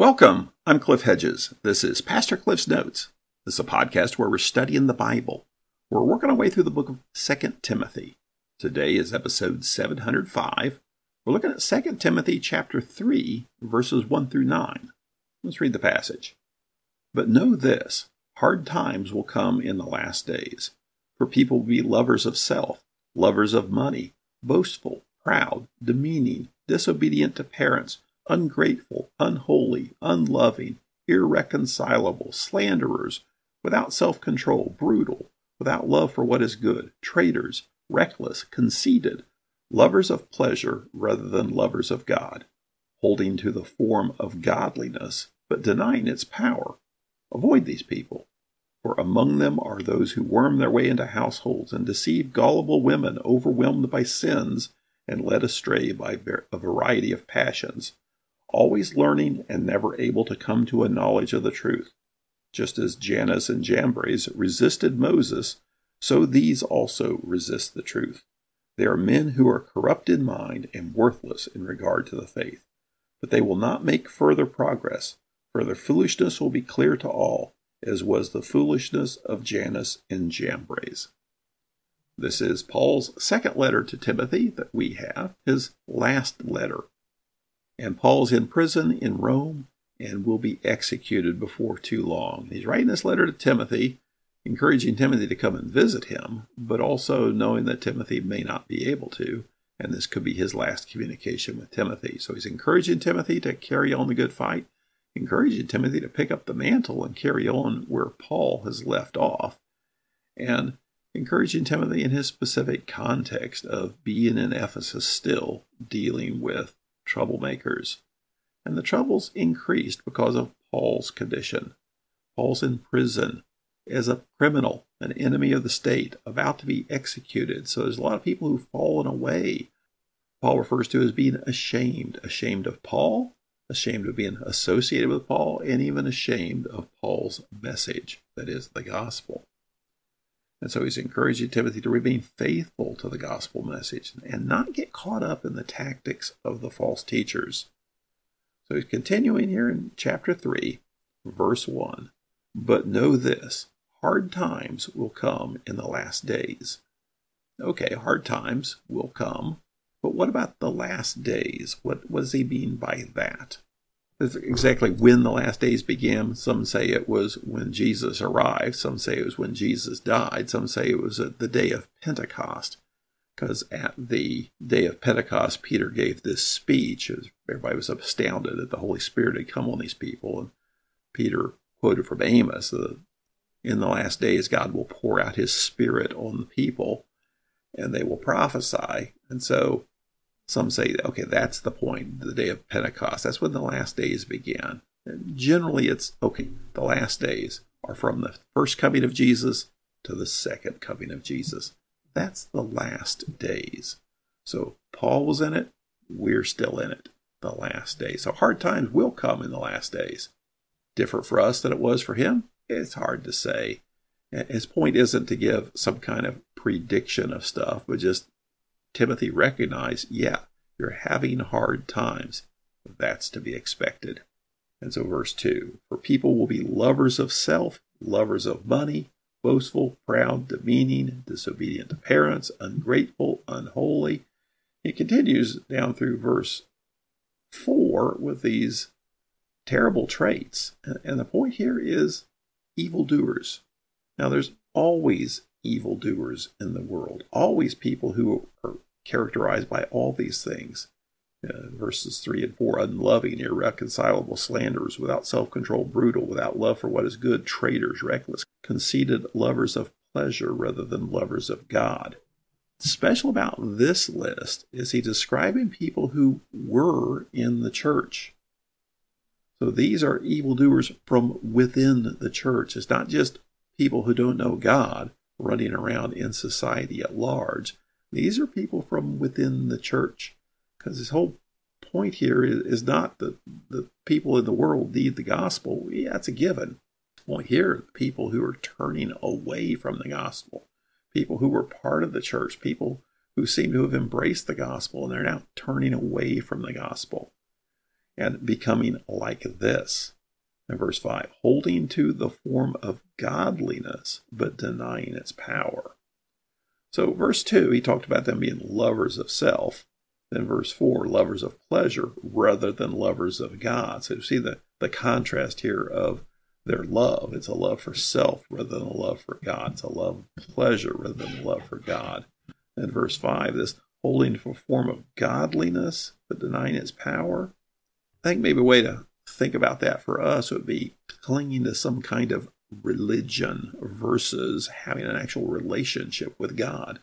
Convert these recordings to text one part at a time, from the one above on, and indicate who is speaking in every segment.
Speaker 1: Welcome. I'm Cliff Hedges. This is Pastor Cliff's Notes. This is a podcast where we're studying the Bible. We're working our way through the book of 2 Timothy. Today is episode 705. We're looking at 2 Timothy chapter 3, verses 1 through 9. Let's read the passage. But know this hard times will come in the last days, for people will be lovers of self, lovers of money, boastful, proud, demeaning, disobedient to parents ungrateful, unholy, unloving, irreconcilable, slanderers, without self control, brutal, without love for what is good, traitors, reckless, conceited, lovers of pleasure rather than lovers of God, holding to the form of godliness, but denying its power. Avoid these people, for among them are those who worm their way into households and deceive gullible women overwhelmed by sins and led astray by a variety of passions always learning and never able to come to a knowledge of the truth. Just as Jannes and Jambres resisted Moses, so these also resist the truth. They are men who are corrupt in mind and worthless in regard to the faith. But they will not make further progress, for their foolishness will be clear to all, as was the foolishness of Jannes and Jambres. This is Paul's second letter to Timothy that we have, his last letter. And Paul's in prison in Rome and will be executed before too long. He's writing this letter to Timothy, encouraging Timothy to come and visit him, but also knowing that Timothy may not be able to, and this could be his last communication with Timothy. So he's encouraging Timothy to carry on the good fight, encouraging Timothy to pick up the mantle and carry on where Paul has left off, and encouraging Timothy in his specific context of being in Ephesus still, dealing with troublemakers. And the troubles increased because of Paul's condition. Paul's in prison as a criminal, an enemy of the state, about to be executed. So there's a lot of people who've fallen away. Paul refers to as being ashamed, ashamed of Paul, ashamed of being associated with Paul, and even ashamed of Paul's message, that is, the gospel. And so he's encouraging Timothy to remain faithful to the gospel message and not get caught up in the tactics of the false teachers. So he's continuing here in chapter 3, verse 1. But know this hard times will come in the last days. Okay, hard times will come, but what about the last days? What, what does he mean by that? Exactly when the last days began. Some say it was when Jesus arrived. Some say it was when Jesus died. Some say it was at the day of Pentecost. Because at the day of Pentecost, Peter gave this speech. everybody was astounded that the Holy Spirit had come on these people. And Peter quoted from Amos that In the last days, God will pour out his Spirit on the people, and they will prophesy. And so some say, okay, that's the point, the day of Pentecost. That's when the last days began. And generally, it's okay, the last days are from the first coming of Jesus to the second coming of Jesus. That's the last days. So Paul was in it, we're still in it, the last days. So hard times will come in the last days. Different for us than it was for him? It's hard to say. His point isn't to give some kind of prediction of stuff, but just Timothy recognized, yeah, you're having hard times. That's to be expected. And so, verse 2 For people will be lovers of self, lovers of money, boastful, proud, demeaning, disobedient to parents, ungrateful, unholy. He continues down through verse 4 with these terrible traits. And the point here is evildoers. Now, there's always evildoers in the world, always people who are characterized by all these things. Uh, verses 3 and 4 unloving, irreconcilable, slanderers, without self control, brutal, without love for what is good, traitors, reckless, conceited, lovers of pleasure rather than lovers of God. Special about this list is he describing people who were in the church. So these are evildoers from within the church. It's not just people who don't know God, running around in society at large. These are people from within the church, because his whole point here is, is not that the people in the world need the gospel. Yeah, it's a given. The here, people who are turning away from the gospel, people who were part of the church, people who seem to have embraced the gospel and they're now turning away from the gospel. and becoming like this. In verse 5, holding to the form of godliness, but denying its power. So, verse 2, he talked about them being lovers of self. Then, verse 4, lovers of pleasure rather than lovers of God. So, you see the, the contrast here of their love. It's a love for self rather than a love for God. It's a love of pleasure rather than a love for God. And verse 5, this holding to a form of godliness but denying its power. I think maybe a way to think about that for us would be clinging to some kind of religion versus having an actual relationship with God.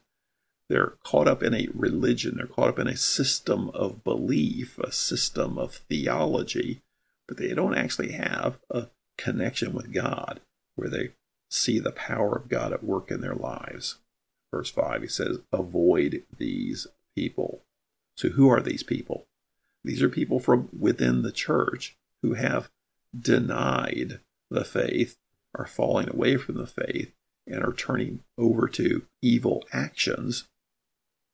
Speaker 1: They're caught up in a religion, they're caught up in a system of belief, a system of theology, but they don't actually have a connection with God where they see the power of God at work in their lives. Verse 5, he says, Avoid these people. So, who are these people? These are people from within the church who have denied the faith, are falling away from the faith, and are turning over to evil actions.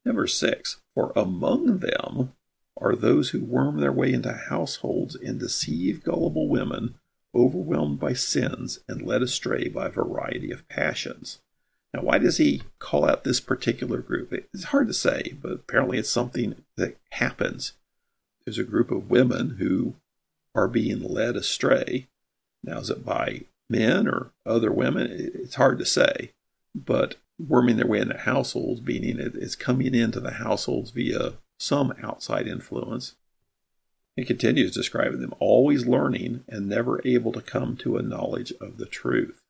Speaker 1: Number six, for among them are those who worm their way into households and deceive gullible women, overwhelmed by sins and led astray by a variety of passions. Now, why does he call out this particular group? It's hard to say, but apparently it's something that happens. There's a group of women who are being led astray. Now, is it by men or other women? It's hard to say, but worming their way into households, meaning it's coming into the households via some outside influence. He continues describing them always learning and never able to come to a knowledge of the truth.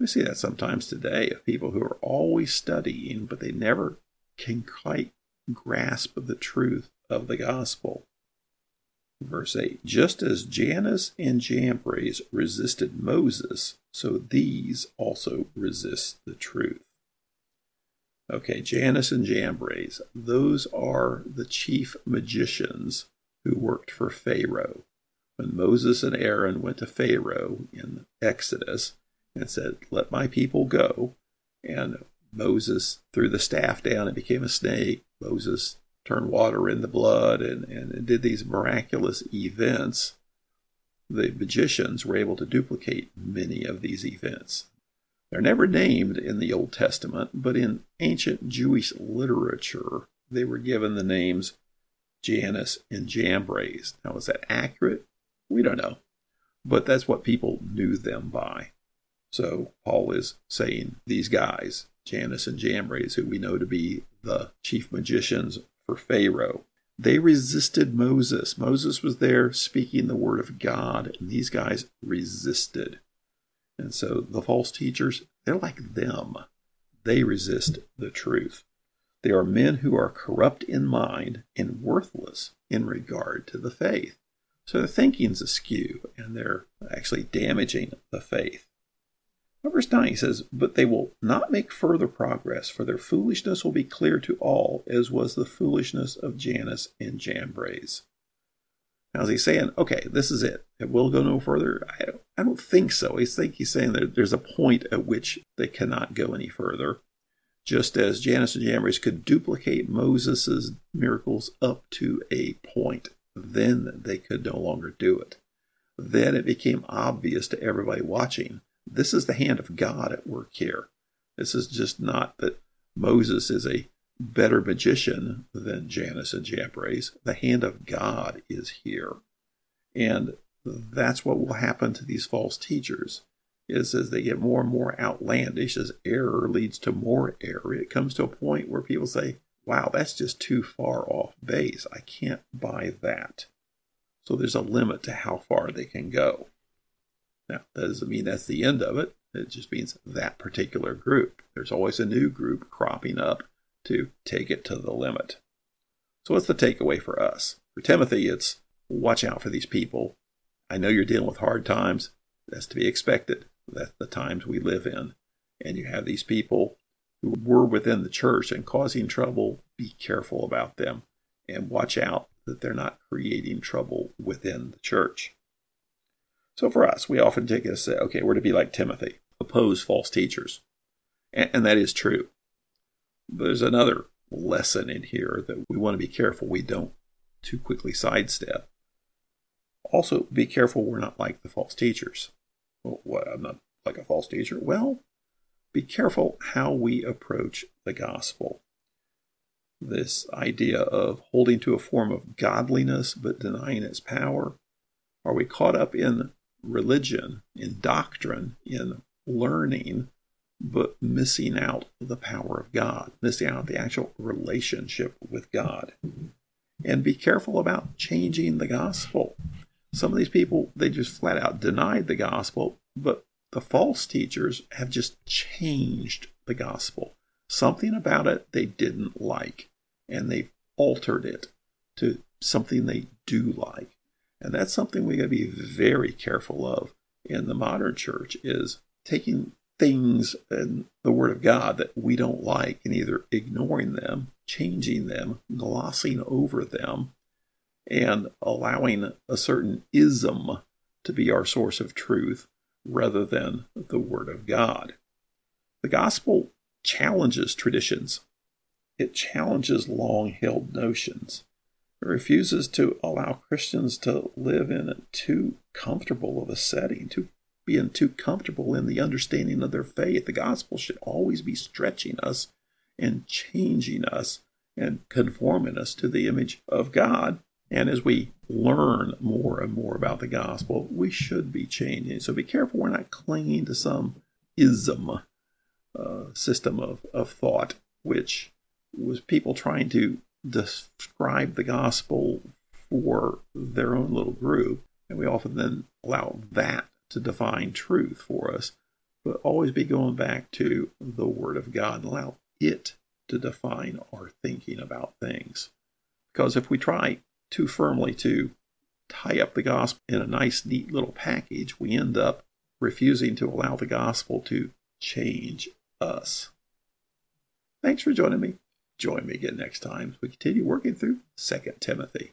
Speaker 1: We see that sometimes today of people who are always studying, but they never can quite grasp the truth of the gospel. Verse 8 Just as Jannes and Jambres resisted Moses, so these also resist the truth. Okay, Jannes and Jambres, those are the chief magicians who worked for Pharaoh. When Moses and Aaron went to Pharaoh in Exodus and said, Let my people go, and Moses threw the staff down, it became a snake. Moses turned water into blood and, and did these miraculous events, the magicians were able to duplicate many of these events. They're never named in the Old Testament, but in ancient Jewish literature, they were given the names Jannes and Jambres. Now, is that accurate? We don't know, but that's what people knew them by. So, Paul is saying these guys, Jannes and Jambres, who we know to be the chief magicians for Pharaoh. They resisted Moses. Moses was there speaking the word of God, and these guys resisted. And so the false teachers, they're like them. They resist the truth. They are men who are corrupt in mind and worthless in regard to the faith. So their thinking's askew, and they're actually damaging the faith. Verse 9 he says, But they will not make further progress, for their foolishness will be clear to all, as was the foolishness of Jannes and Jambres. Now, is he saying, okay, this is it? It will go no further? I don't, I don't think so. Think he's saying that there's a point at which they cannot go any further. Just as Jannes and Jambres could duplicate Moses' miracles up to a point, then they could no longer do it. Then it became obvious to everybody watching this is the hand of God at work here. This is just not that Moses is a better magician than Jannes and Jambres. The hand of God is here. And that's what will happen to these false teachers is as they get more and more outlandish as error leads to more error it comes to a point where people say wow that's just too far off base i can't buy that so there's a limit to how far they can go now, that doesn't mean that's the end of it. It just means that particular group. There's always a new group cropping up to take it to the limit. So, what's the takeaway for us? For Timothy, it's watch out for these people. I know you're dealing with hard times. That's to be expected. That's the times we live in. And you have these people who were within the church and causing trouble. Be careful about them and watch out that they're not creating trouble within the church. So for us, we often take it as okay, we're to be like Timothy, oppose false teachers. And, and that is true. But there's another lesson in here that we want to be careful we don't too quickly sidestep. Also, be careful we're not like the false teachers. Well, what? I'm not like a false teacher. Well, be careful how we approach the gospel. This idea of holding to a form of godliness but denying its power. Are we caught up in religion, in doctrine, in learning, but missing out the power of God, missing out the actual relationship with God? And be careful about changing the gospel. Some of these people, they just flat out denied the gospel, but the false teachers have just changed the gospel. Something about it they didn't like, and they've altered it to something they do like. And that's something we got to be very careful of in the modern church is taking things in the Word of God that we don't like and either ignoring them, changing them, glossing over them, and allowing a certain ism to be our source of truth rather than the Word of God. The gospel challenges traditions, it challenges long held notions. It refuses to allow Christians to live in a too comfortable of a setting, to being too comfortable in the understanding of their faith. The gospel should always be stretching us and changing us and conforming us to the image of God and as we learn more and more about the gospel, we should be changing. So be careful we're not clinging to some ism uh, system of, of thought, which was people trying to describe the gospel for their own little group. And we often then allow that to define truth for us, but always be going back to the Word of God and allow it to define our thinking about things. Because if we try too firmly to tie up the gospel in a nice, neat little package, we end up refusing to allow the gospel to change us. Thanks for joining me. Join me again next time as we continue working through 2 Timothy.